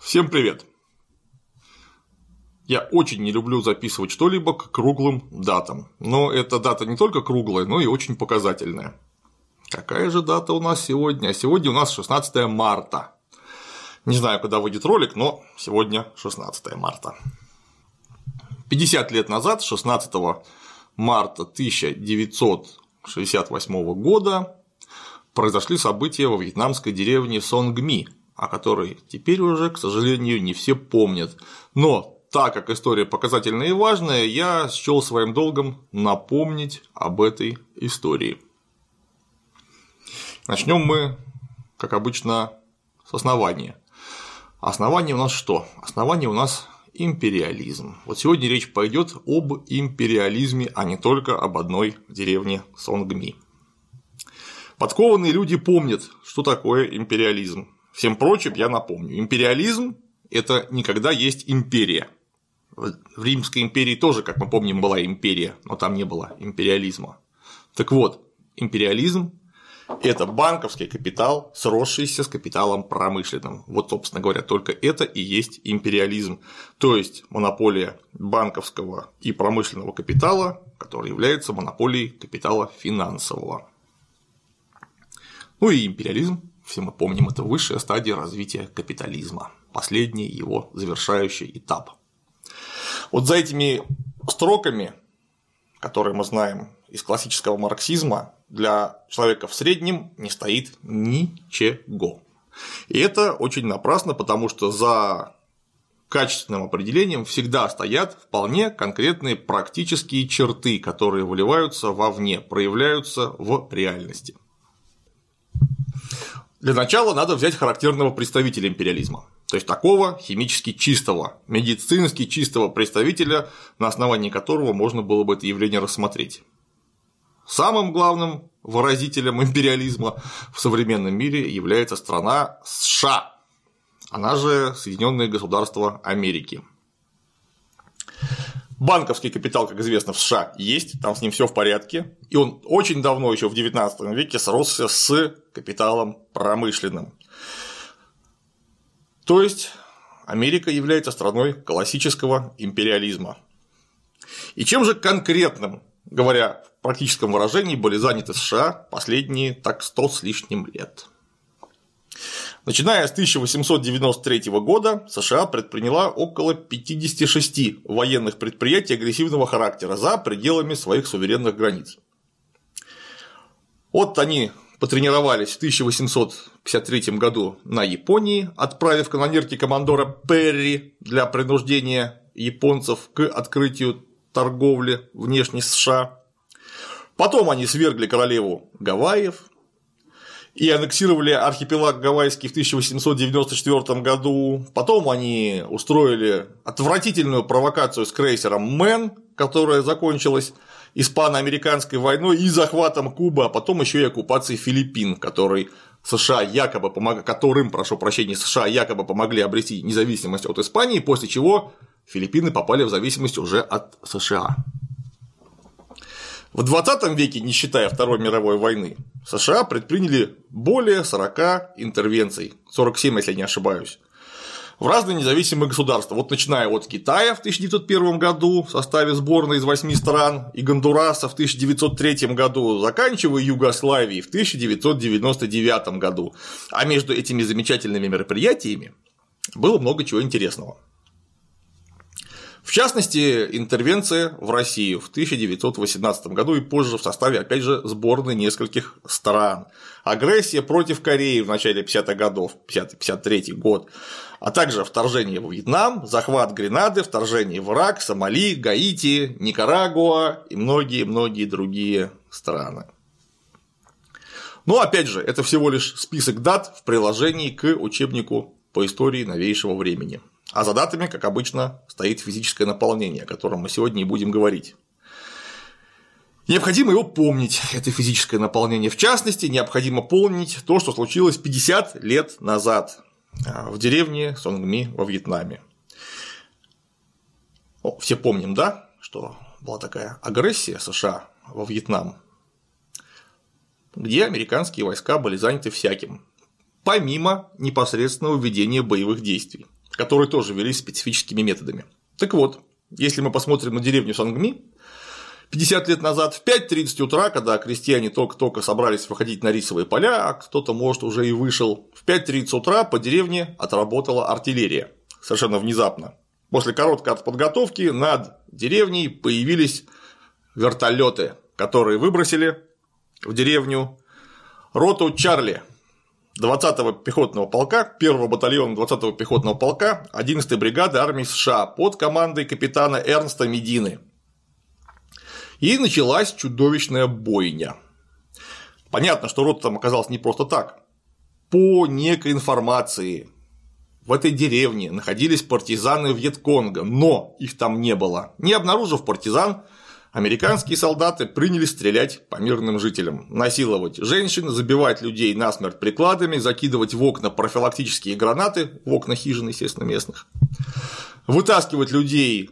Всем привет! Я очень не люблю записывать что-либо к круглым датам, но эта дата не только круглая, но и очень показательная. Какая же дата у нас сегодня? Сегодня у нас 16 марта. Не знаю, когда выйдет ролик, но сегодня 16 марта. 50 лет назад, 16 марта 1968 года, произошли события во вьетнамской деревне Сонгми, о которой теперь уже, к сожалению, не все помнят. Но так как история показательная и важная, я счел своим долгом напомнить об этой истории. Начнем мы, как обычно, с основания. Основание у нас что? Основание у нас империализм. Вот сегодня речь пойдет об империализме, а не только об одной деревне Сонгми. Подкованные люди помнят, что такое империализм. Всем прочим я напомню. Империализм – это никогда есть империя. В Римской империи тоже, как мы помним, была империя, но там не было империализма. Так вот, империализм это банковский капитал, сросшийся с капиталом промышленным. Вот, собственно говоря, только это и есть империализм. То есть монополия банковского и промышленного капитала, который является монополией капитала финансового. Ну и империализм, все мы помним, это высшая стадия развития капитализма, последний его завершающий этап. Вот за этими строками, которые мы знаем из классического марксизма, для человека в среднем не стоит ничего. И это очень напрасно, потому что за качественным определением всегда стоят вполне конкретные практические черты, которые выливаются вовне, проявляются в реальности. Для начала надо взять характерного представителя империализма, то есть такого химически чистого, медицински чистого представителя, на основании которого можно было бы это явление рассмотреть. Самым главным выразителем империализма в современном мире является страна США, она же Соединенные Государства Америки. Банковский капитал, как известно, в США есть, там с ним все в порядке, и он очень давно, еще в XIX веке, сросся с капиталом промышленным. То есть Америка является страной классического империализма. И чем же конкретным говоря в практическом выражении, были заняты США последние так 100 с лишним лет. Начиная с 1893 года США предприняла около 56 военных предприятий агрессивного характера за пределами своих суверенных границ. Вот они потренировались в 1853 году на Японии, отправив канонерки командора Перри для принуждения японцев к открытию торговли внешней США. Потом они свергли королеву Гавайев и аннексировали архипелаг Гавайский в 1894 году. Потом они устроили отвратительную провокацию с крейсером Мэн, которая закончилась испано-американской войной и захватом Кубы, а потом еще и оккупацией Филиппин, который США якобы помог... которым, прошу прощения, США якобы помогли обрести независимость от Испании, после чего Филиппины попали в зависимость уже от США. В 20 веке, не считая Второй мировой войны, США предприняли более 40 интервенций, 47, если не ошибаюсь, в разные независимые государства. Вот начиная от Китая в 1901 году в составе сборной из 8 стран и Гондураса в 1903 году, заканчивая Югославией в 1999 году. А между этими замечательными мероприятиями было много чего интересного. В частности, интервенция в Россию в 1918 году и позже в составе, опять же, сборной нескольких стран. Агрессия против Кореи в начале 50-х годов, 50-53 год, а также вторжение в Вьетнам, захват Гренады, вторжение в Ирак, Сомали, Гаити, Никарагуа и многие-многие другие страны. Но опять же, это всего лишь список дат в приложении к учебнику по истории новейшего времени. А за датами, как обычно, стоит физическое наполнение, о котором мы сегодня и будем говорить. Необходимо его помнить, это физическое наполнение. В частности, необходимо помнить то, что случилось 50 лет назад а, в деревне Сонгми во Вьетнаме. О, все помним, да, что была такая агрессия США во Вьетнам, где американские войска были заняты всяким помимо непосредственного ведения боевых действий, которые тоже велись специфическими методами. Так вот, если мы посмотрим на деревню Сангми, 50 лет назад в 5.30 утра, когда крестьяне только-только собрались выходить на рисовые поля, а кто-то, может, уже и вышел, в 5.30 утра по деревне отработала артиллерия. Совершенно внезапно. После короткой подготовки над деревней появились вертолеты, которые выбросили в деревню роту Чарли 20-го пехотного полка, 1-го батальона 20-го пехотного полка 11-й бригады армии США под командой капитана Эрнста Медины. И началась чудовищная бойня. Понятно, что рота там оказалась не просто так. По некой информации в этой деревне находились партизаны Вьетконга, но их там не было. Не обнаружив партизан, американские солдаты принялись стрелять по мирным жителям, насиловать женщин, забивать людей насмерть прикладами, закидывать в окна профилактические гранаты, в окна хижин, естественно, местных, вытаскивать людей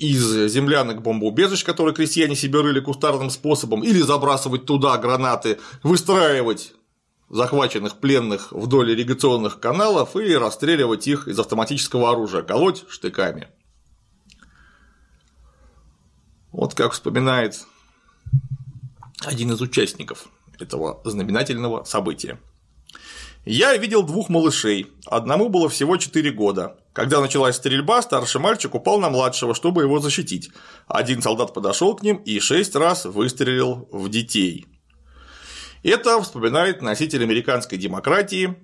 из землянок бомбоубежищ, которые крестьяне себе рыли кустарным способом, или забрасывать туда гранаты, выстраивать захваченных пленных вдоль ирригационных каналов и расстреливать их из автоматического оружия, колоть штыками. Вот как вспоминает один из участников этого знаменательного события. Я видел двух малышей, одному было всего 4 года. Когда началась стрельба, старший мальчик упал на младшего, чтобы его защитить. Один солдат подошел к ним и шесть раз выстрелил в детей. Это вспоминает носитель американской демократии,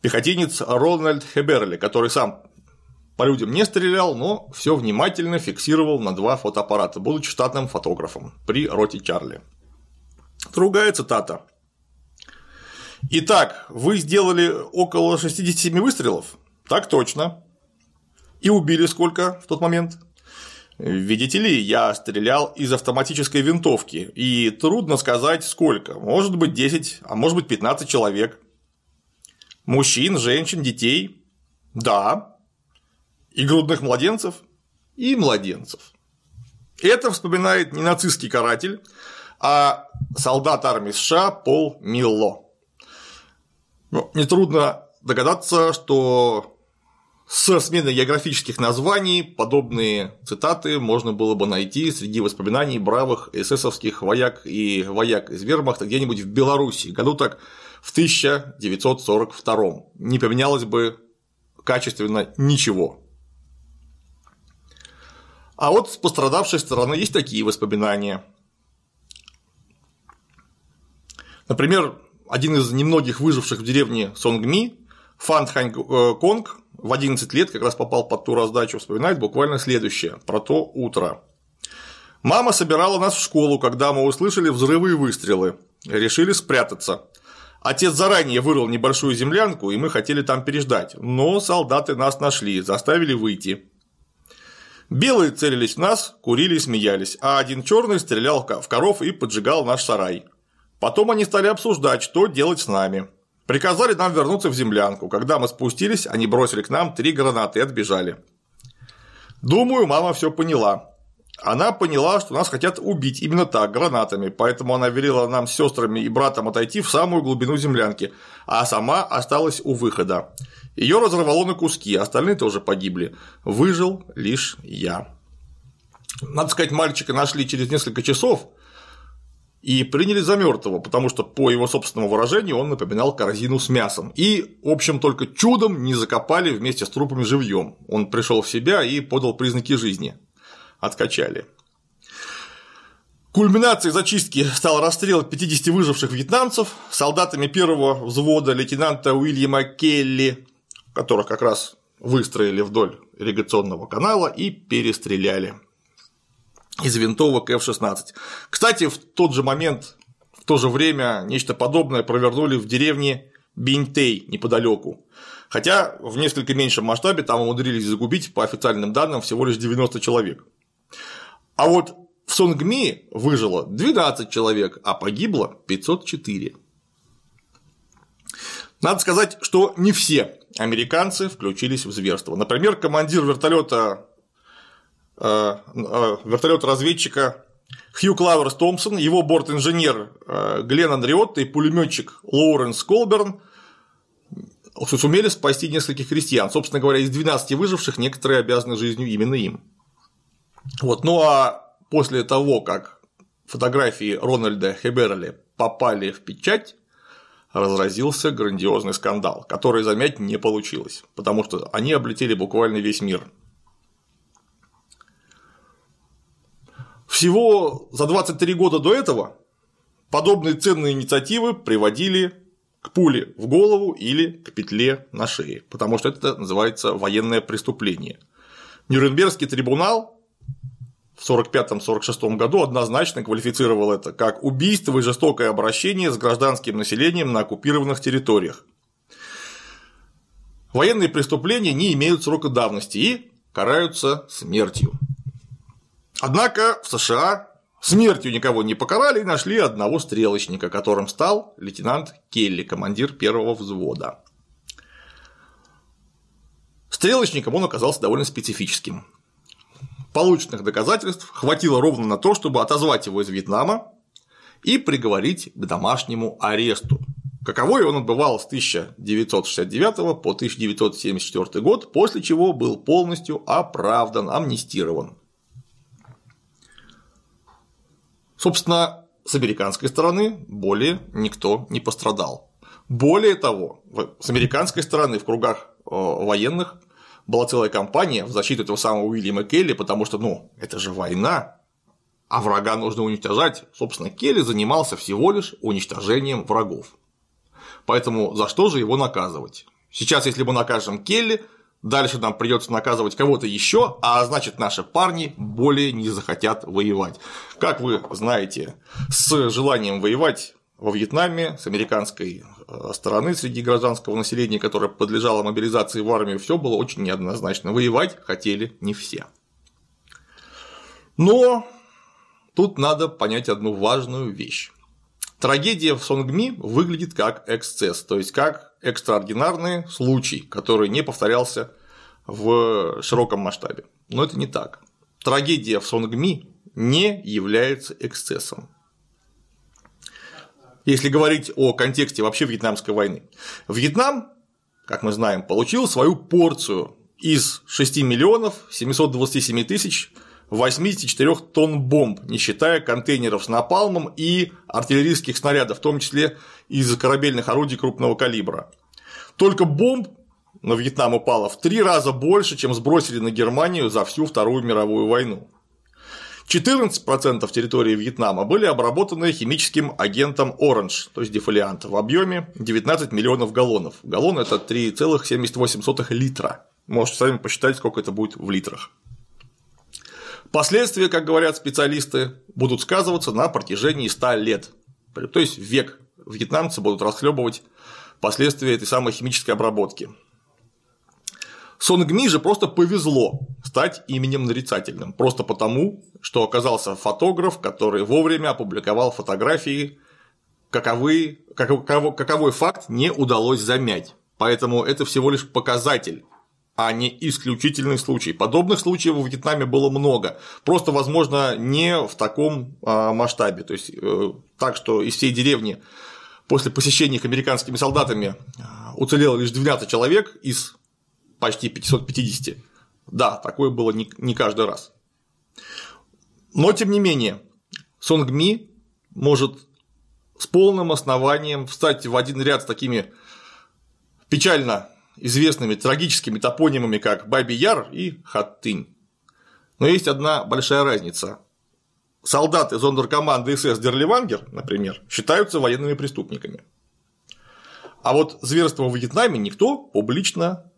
пехотинец Рональд Хеберли, который сам по людям не стрелял, но все внимательно фиксировал на два фотоаппарата, будучи штатным фотографом при роте Чарли. Другая цитата. Итак, вы сделали около 67 выстрелов? Так точно. И убили сколько в тот момент? Видите ли, я стрелял из автоматической винтовки, и трудно сказать сколько, может быть 10, а может быть 15 человек. Мужчин, женщин, детей? Да. И грудных младенцев? И младенцев. Это вспоминает не нацистский каратель, а солдат армии США Пол Милло. Ну, нетрудно догадаться, что с сменой географических названий подобные цитаты можно было бы найти среди воспоминаний бравых эсэсовских вояк и вояк из вермахта где-нибудь в Беларуси, году так в 1942 не поменялось бы качественно ничего. А вот с пострадавшей стороны есть такие воспоминания. Например, один из немногих выживших в деревне Сонгми, Фан Хань э, Конг, в 11 лет как раз попал под ту раздачу, вспоминает буквально следующее про то утро. Мама собирала нас в школу, когда мы услышали взрывы и выстрелы. Решили спрятаться. Отец заранее вырыл небольшую землянку, и мы хотели там переждать, но солдаты нас нашли, заставили выйти. Белые целились в нас, курили и смеялись, а один черный стрелял в коров и поджигал наш сарай. Потом они стали обсуждать, что делать с нами. Приказали нам вернуться в землянку. Когда мы спустились, они бросили к нам три гранаты и отбежали. Думаю, мама все поняла. Она поняла, что нас хотят убить именно так, гранатами, поэтому она велела нам с сестрами и братом отойти в самую глубину землянки, а сама осталась у выхода. Ее разорвало на куски, остальные тоже погибли. Выжил лишь я. Надо сказать, мальчика нашли через несколько часов, и приняли за мертвого, потому что, по его собственному выражению, он напоминал корзину с мясом. И, в общем, только чудом не закопали вместе с трупами живьем. Он пришел в себя и подал признаки жизни. Откачали. Кульминацией зачистки стал расстрел 50 выживших вьетнамцев солдатами первого взвода лейтенанта Уильяма Келли, которых как раз выстроили вдоль ирригационного канала и перестреляли из винтовок F-16. Кстати, в тот же момент, в то же время нечто подобное провернули в деревне Бинтей неподалеку. Хотя в несколько меньшем масштабе там умудрились загубить, по официальным данным, всего лишь 90 человек. А вот в Сонгми выжило 12 человек, а погибло 504. Надо сказать, что не все американцы включились в зверство. Например, командир вертолета Э, э, вертолет-разведчика Хью Клаверс Томпсон, его борт-инженер э, Глен Андриотто и пулеметчик Лоуренс Колберн сумели спасти нескольких крестьян. Собственно говоря, из 12 выживших некоторые обязаны жизнью именно им. Вот. Ну а после того, как фотографии Рональда Хеберли попали в печать, разразился грандиозный скандал, который замять не получилось, потому что они облетели буквально весь мир. Всего за 23 года до этого подобные ценные инициативы приводили к пуле в голову или к петле на шее, потому что это называется военное преступление. Нюрнбергский трибунал в 1945-1946 году однозначно квалифицировал это как убийство и жестокое обращение с гражданским населением на оккупированных территориях. Военные преступления не имеют срока давности и караются смертью. Однако в США смертью никого не покарали и нашли одного стрелочника, которым стал лейтенант Келли, командир первого взвода. Стрелочником он оказался довольно специфическим. Полученных доказательств хватило ровно на то, чтобы отозвать его из Вьетнама и приговорить к домашнему аресту. Каковой он отбывал с 1969 по 1974 год, после чего был полностью оправдан, амнистирован. Собственно, с американской стороны более никто не пострадал. Более того, с американской стороны в кругах э, военных была целая кампания в защиту этого самого Уильяма Келли, потому что, ну, это же война, а врага нужно уничтожать. Собственно, Келли занимался всего лишь уничтожением врагов. Поэтому за что же его наказывать? Сейчас, если мы накажем Келли, дальше нам придется наказывать кого-то еще, а значит наши парни более не захотят воевать. Как вы знаете, с желанием воевать во Вьетнаме с американской э, стороны среди гражданского населения, которое подлежало мобилизации в армию, все было очень неоднозначно. Воевать хотели не все. Но тут надо понять одну важную вещь. Трагедия в Сонгми выглядит как эксцесс, то есть как экстраординарный случай, который не повторялся в широком масштабе. Но это не так. Трагедия в Сонгми не является эксцессом если говорить о контексте вообще Вьетнамской войны. Вьетнам, как мы знаем, получил свою порцию из 6 миллионов 727 тысяч 84 тонн бомб, не считая контейнеров с напалмом и артиллерийских снарядов, в том числе из корабельных орудий крупного калибра. Только бомб на Вьетнам упало в три раза больше, чем сбросили на Германию за всю Вторую мировую войну. 14% территории Вьетнама были обработаны химическим агентом Orange, то есть дефолиант, в объеме 19 миллионов галлонов. Галлон – это 3,78 литра. Можете сами посчитать, сколько это будет в литрах. Последствия, как говорят специалисты, будут сказываться на протяжении 100 лет. То есть век вьетнамцы будут расхлебывать последствия этой самой химической обработки. Сонгми же просто повезло стать именем нарицательным, просто потому, что оказался фотограф, который вовремя опубликовал фотографии, каковы, каковой, каковой факт не удалось замять. Поэтому это всего лишь показатель а не исключительный случай. Подобных случаев в Вьетнаме было много. Просто, возможно, не в таком а, масштабе. То есть э, так, что из всей деревни после посещения их американскими солдатами а, уцелело лишь 12 человек из почти 550. Да, такое было не, каждый раз. Но, тем не менее, Сонгми может с полным основанием встать в один ряд с такими печально известными трагическими топонимами, как Баби Яр и Хаттынь. Но есть одна большая разница. Солдаты зондеркоманды СС Дерливангер, например, считаются военными преступниками. А вот зверство в Вьетнаме никто публично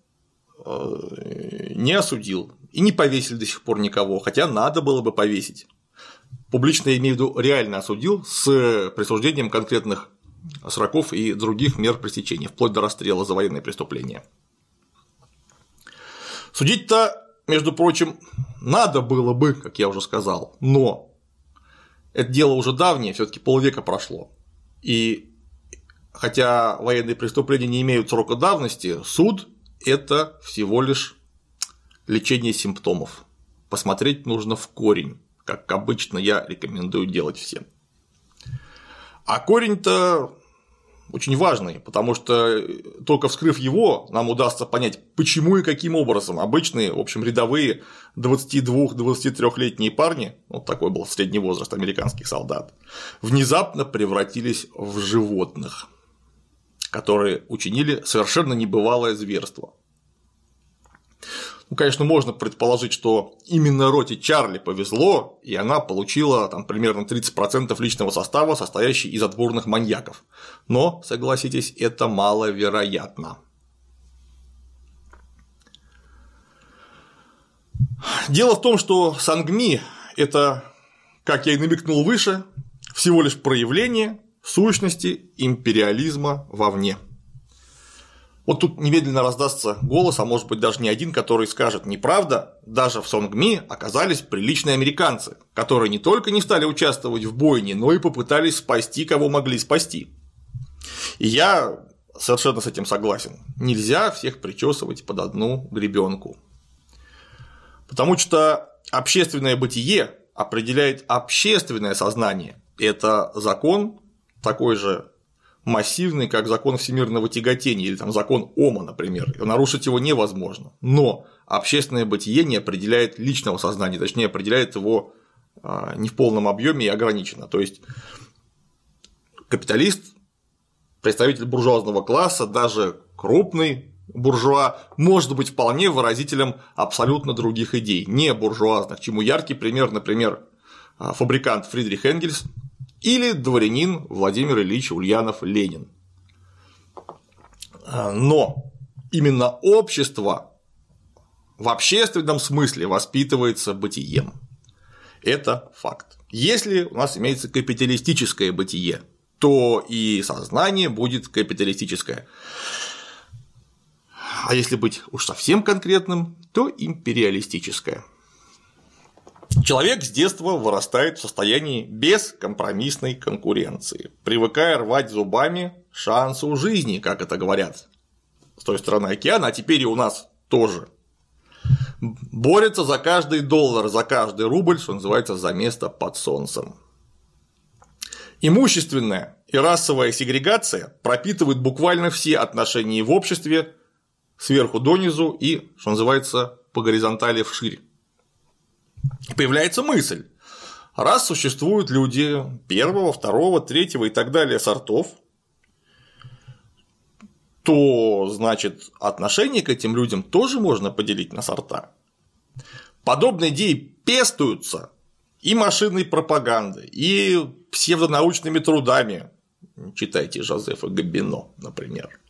не осудил и не повесили до сих пор никого, хотя надо было бы повесить. Публично, я имею в виду, реально осудил с присуждением конкретных сроков и других мер пресечения, вплоть до расстрела за военные преступления. Судить-то, между прочим, надо было бы, как я уже сказал, но это дело уже давнее, все таки полвека прошло. И хотя военные преступления не имеют срока давности, суд это всего лишь лечение симптомов. Посмотреть нужно в корень, как обычно я рекомендую делать всем. А корень-то очень важный, потому что только вскрыв его, нам удастся понять, почему и каким образом обычные, в общем, рядовые 22-23-летние парни, вот такой был средний возраст американских солдат, внезапно превратились в животных, которые учинили совершенно небывалое зверство. Ну, конечно, можно предположить, что именно роте Чарли повезло, и она получила там, примерно 30% личного состава, состоящий из отборных маньяков. Но, согласитесь, это маловероятно. Дело в том, что Сангми – это, как я и намекнул выше, всего лишь проявление сущности империализма вовне. Вот тут немедленно раздастся голос, а может быть даже не один, который скажет неправда, даже в Сонгми оказались приличные американцы, которые не только не стали участвовать в бойне, но и попытались спасти, кого могли спасти. И я совершенно с этим согласен. Нельзя всех причесывать под одну гребенку. Потому что общественное бытие определяет общественное сознание. Это закон такой же массивный, как закон всемирного тяготения или там закон Ома, например, нарушить его невозможно. Но общественное бытие не определяет личного сознания, точнее определяет его а, не в полном объеме и ограниченно. То есть капиталист, представитель буржуазного класса, даже крупный буржуа может быть вполне выразителем абсолютно других идей, не буржуазных, чему яркий пример, например, а, фабрикант Фридрих Энгельс, или дворянин Владимир Ильич Ульянов Ленин. А, но именно общество в общественном смысле воспитывается бытием. Это факт. Если у нас имеется капиталистическое бытие, то и сознание будет капиталистическое. А если быть уж совсем конкретным, то империалистическое. Человек с детства вырастает в состоянии бескомпромиссной конкуренции, привыкая рвать зубами шансы у жизни, как это говорят с той стороны океана, а теперь и у нас тоже. Борется за каждый доллар, за каждый рубль, что называется, за место под солнцем. Имущественная и расовая сегрегация пропитывают буквально все отношения в обществе сверху донизу и, что называется, по горизонтали вширь. Появляется мысль, раз существуют люди первого, второго, третьего и так далее сортов, то, значит, отношение к этим людям тоже можно поделить на сорта. Подобные идеи пестуются и машинной пропагандой, и псевдонаучными трудами. Читайте Жозефа Габино, например.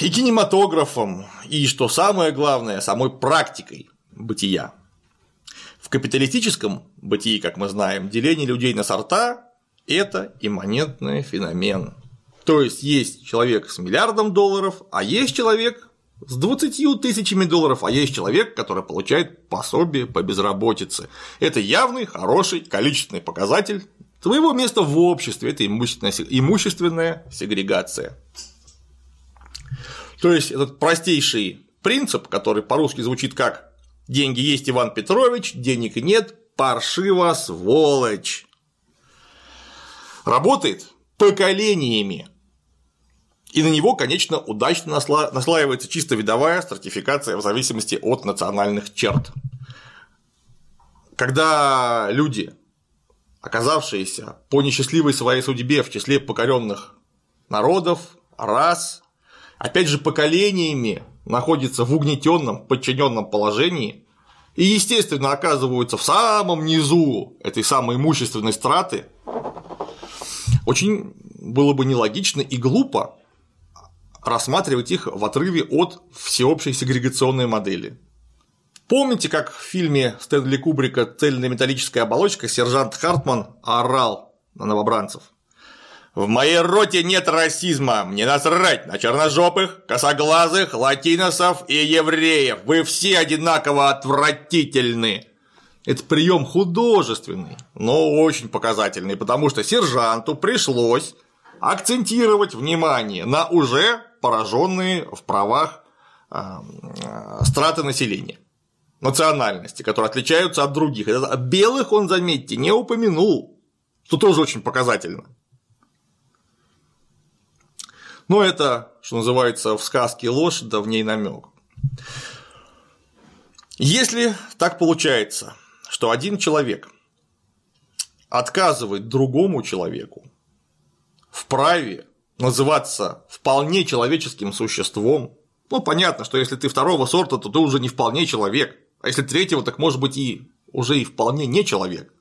И кинематографом, и, что самое главное, самой практикой бытия. В капиталистическом бытии, как мы знаем, деление людей на сорта – это имманентный феномен. То есть есть человек с миллиардом долларов, а есть человек с 20 тысячами долларов, а есть человек, который получает пособие по безработице. Это явный, хороший, количественный показатель твоего места в обществе, это имущественная, имущественная сегрегация. То есть этот простейший принцип, который по-русски звучит как Деньги есть, Иван Петрович, денег нет, паршиво, сволочь. Работает поколениями. И на него, конечно, удачно наслаивается чисто видовая стратификация в зависимости от национальных черт. Когда люди, оказавшиеся по несчастливой своей судьбе в числе покоренных народов, рас, опять же поколениями находятся в угнетенном, подчиненном положении и, естественно, оказываются в самом низу этой самой имущественной страты, очень было бы нелогично и глупо рассматривать их в отрыве от всеобщей сегрегационной модели. Помните, как в фильме Стэнли Кубрика «Цельная металлическая оболочка» сержант Хартман орал на новобранцев? В моей роте нет расизма, мне насрать на черножопых, косоглазых, латиносов и евреев, вы все одинаково отвратительны. Это прием художественный, но очень показательный, потому что сержанту пришлось акцентировать внимание на уже пораженные в правах э, страты населения национальности, которые отличаются от других. Белых он, заметьте, не упомянул, что тоже очень показательно. Но это, что называется, в сказке ложь, да в ней намек. Если так получается, что один человек отказывает другому человеку в праве называться вполне человеческим существом, ну, понятно, что если ты второго сорта, то ты уже не вполне человек, а если третьего, так может быть и уже и вполне не человек.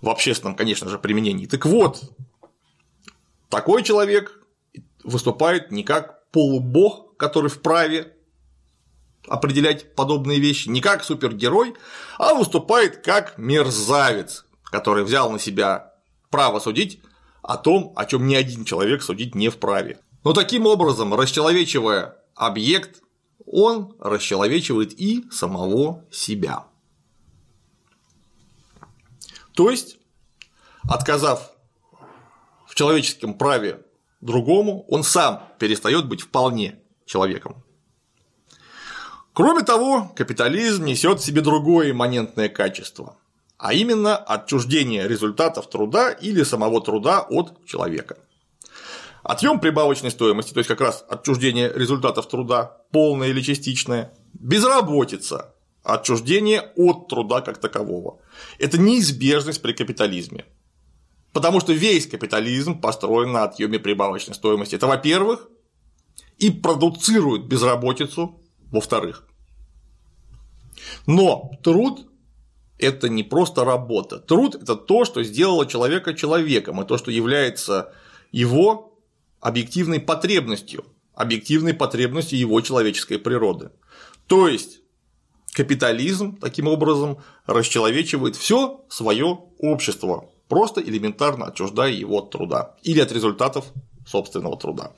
В общественном, конечно же, применении. Так вот, такой человек выступает не как полубог, который вправе определять подобные вещи, не как супергерой, а выступает как мерзавец, который взял на себя право судить о том, о чем ни один человек судить не вправе. Но таким образом, расчеловечивая объект, он расчеловечивает и самого себя. То есть, отказав в человеческом праве другому, он сам перестает быть вполне человеком. Кроме того, капитализм несет в себе другое имманентное качество, а именно отчуждение результатов труда или самого труда от человека. Отъем прибавочной стоимости, то есть как раз отчуждение результатов труда, полное или частичное, безработица, отчуждение от труда как такового. Это неизбежность при капитализме. Потому что весь капитализм построен на отъеме прибавочной стоимости. Это, во-первых, и продуцирует безработицу, во-вторых. Но труд – это не просто работа. Труд – это то, что сделало человека человеком, и то, что является его объективной потребностью, объективной потребностью его человеческой природы. То есть капитализм таким образом расчеловечивает все свое общество, просто элементарно отчуждая его от труда или от результатов собственного труда.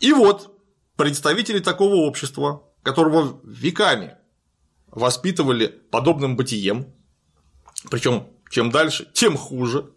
И вот представители такого общества, которого веками воспитывали подобным бытием, причем чем дальше, тем хуже.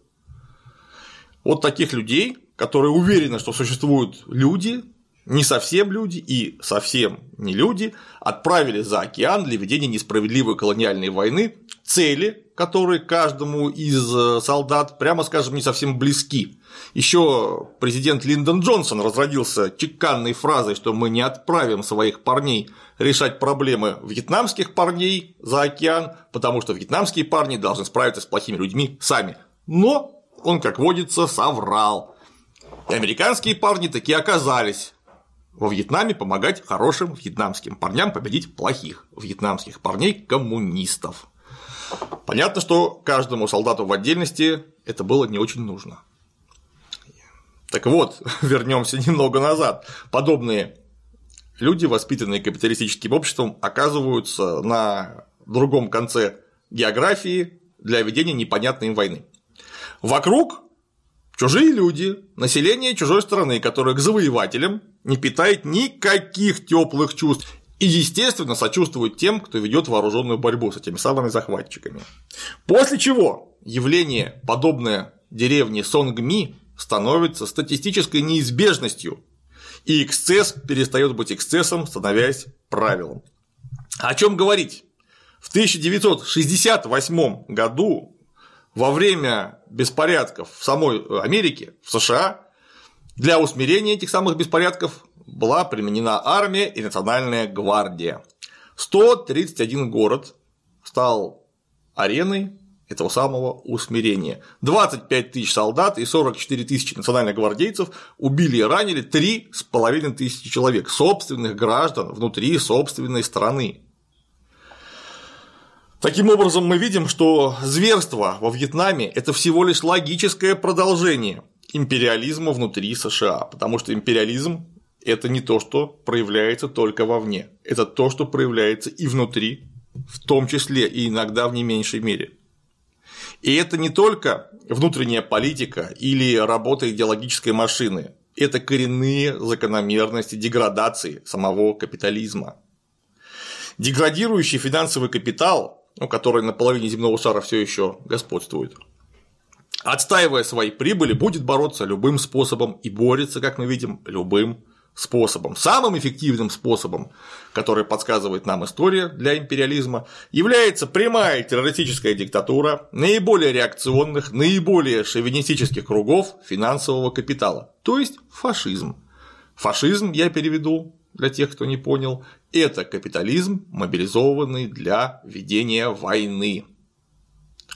Вот таких людей которые уверены, что существуют люди, не совсем люди и совсем не люди, отправили за океан для ведения несправедливой колониальной войны, цели, которые каждому из э, солдат, прямо скажем, не совсем близки. Еще президент Линдон Джонсон разродился чеканной фразой, что мы не отправим своих парней решать проблемы вьетнамских парней за океан, потому что вьетнамские парни должны справиться с плохими людьми сами. Но он, как водится, соврал. И американские парни такие оказались во Вьетнаме помогать хорошим вьетнамским парням победить плохих вьетнамских парней-коммунистов. Понятно, что каждому солдату в отдельности это было не очень нужно. Так вот, вернемся немного назад. Подобные люди, воспитанные капиталистическим обществом, оказываются на другом конце географии для ведения непонятной им войны. Вокруг Чужие люди, население чужой страны, которое к завоевателям не питает никаких теплых чувств и, естественно, сочувствует тем, кто ведет вооруженную борьбу с этими самыми захватчиками. После чего явление, подобное деревне Сонгми, становится статистической неизбежностью, и эксцесс перестает быть эксцессом, становясь правилом. О чем говорить? В 1968 году во время беспорядков в самой Америке, в США, для усмирения этих самых беспорядков была применена армия и национальная гвардия. 131 город стал ареной этого самого усмирения. 25 тысяч солдат и 44 тысячи национальных гвардейцев убили и ранили 3,5 тысячи человек, собственных граждан внутри собственной страны. Таким образом, мы видим, что зверство во Вьетнаме – это всего лишь логическое продолжение империализма внутри США, потому что империализм – это не то, что проявляется только вовне, это то, что проявляется и внутри, в том числе и иногда в не меньшей мере. И это не только внутренняя политика или работа идеологической машины, это коренные закономерности деградации самого капитализма. Деградирующий финансовый капитал ну, который на половине земного шара все еще господствует, отстаивая свои прибыли, будет бороться любым способом и борется, как мы видим, любым способом. Самым эффективным способом, который подсказывает нам история для империализма, является прямая террористическая диктатура наиболее реакционных, наиболее шовинистических кругов финансового капитала, то есть фашизм. Фашизм, я переведу для тех, кто не понял, это капитализм, мобилизованный для ведения войны.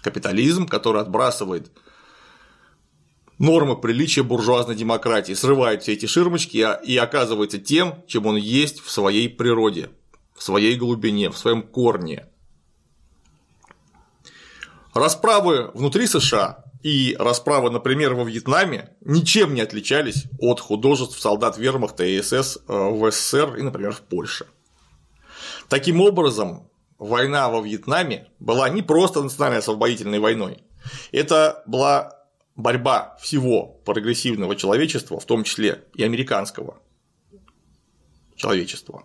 Капитализм, который отбрасывает нормы приличия буржуазной демократии, срывает все эти ширмочки и оказывается тем, чем он есть в своей природе, в своей глубине, в своем корне. Расправы внутри США и расправы, например, во Вьетнаме ничем не отличались от художеств солдат вермахта и СС э, в СССР и, например, в Польше. Таким образом, война во Вьетнаме была не просто национальной освободительной войной, это была борьба всего прогрессивного человечества, в том числе и американского человечества,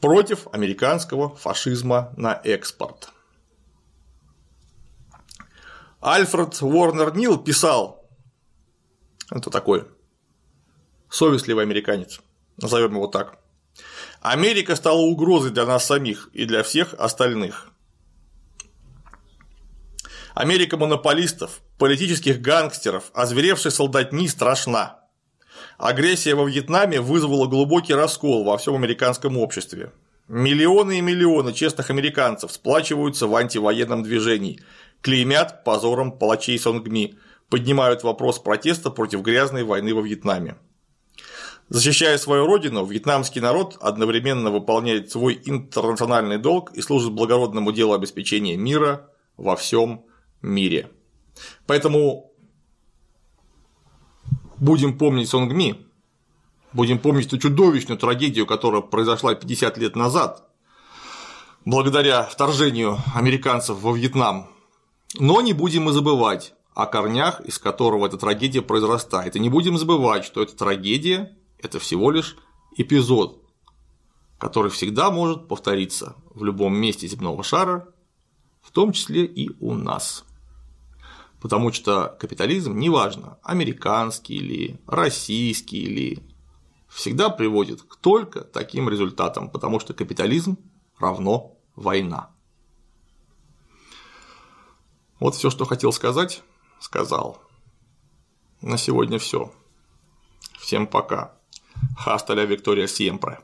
против американского фашизма на экспорт. Альфред Уорнер Нил писал, это такой совестливый американец, назовем его так. Америка стала угрозой для нас самих и для всех остальных. Америка монополистов, политических гангстеров, озверевшей солдатни страшна. Агрессия во Вьетнаме вызвала глубокий раскол во всем американском обществе. Миллионы и миллионы честных американцев сплачиваются в антивоенном движении, клеймят позором палачей Сонгми, поднимают вопрос протеста против грязной войны во Вьетнаме. Защищая свою родину, вьетнамский народ одновременно выполняет свой интернациональный долг и служит благородному делу обеспечения мира во всем мире. Поэтому будем помнить Сонгми, будем помнить ту чудовищную трагедию, которая произошла 50 лет назад, благодаря вторжению американцев во Вьетнам, но не будем и забывать о корнях, из которого эта трагедия произрастает. И не будем забывать, что эта трагедия – это всего лишь эпизод, который всегда может повториться в любом месте земного шара, в том числе и у нас. Потому что капитализм, неважно, американский или российский или всегда приводит к только таким результатам, потому что капитализм равно война. Вот все, что хотел сказать, сказал. На сегодня все. Всем пока. Хаста ля Виктория Сьемпре.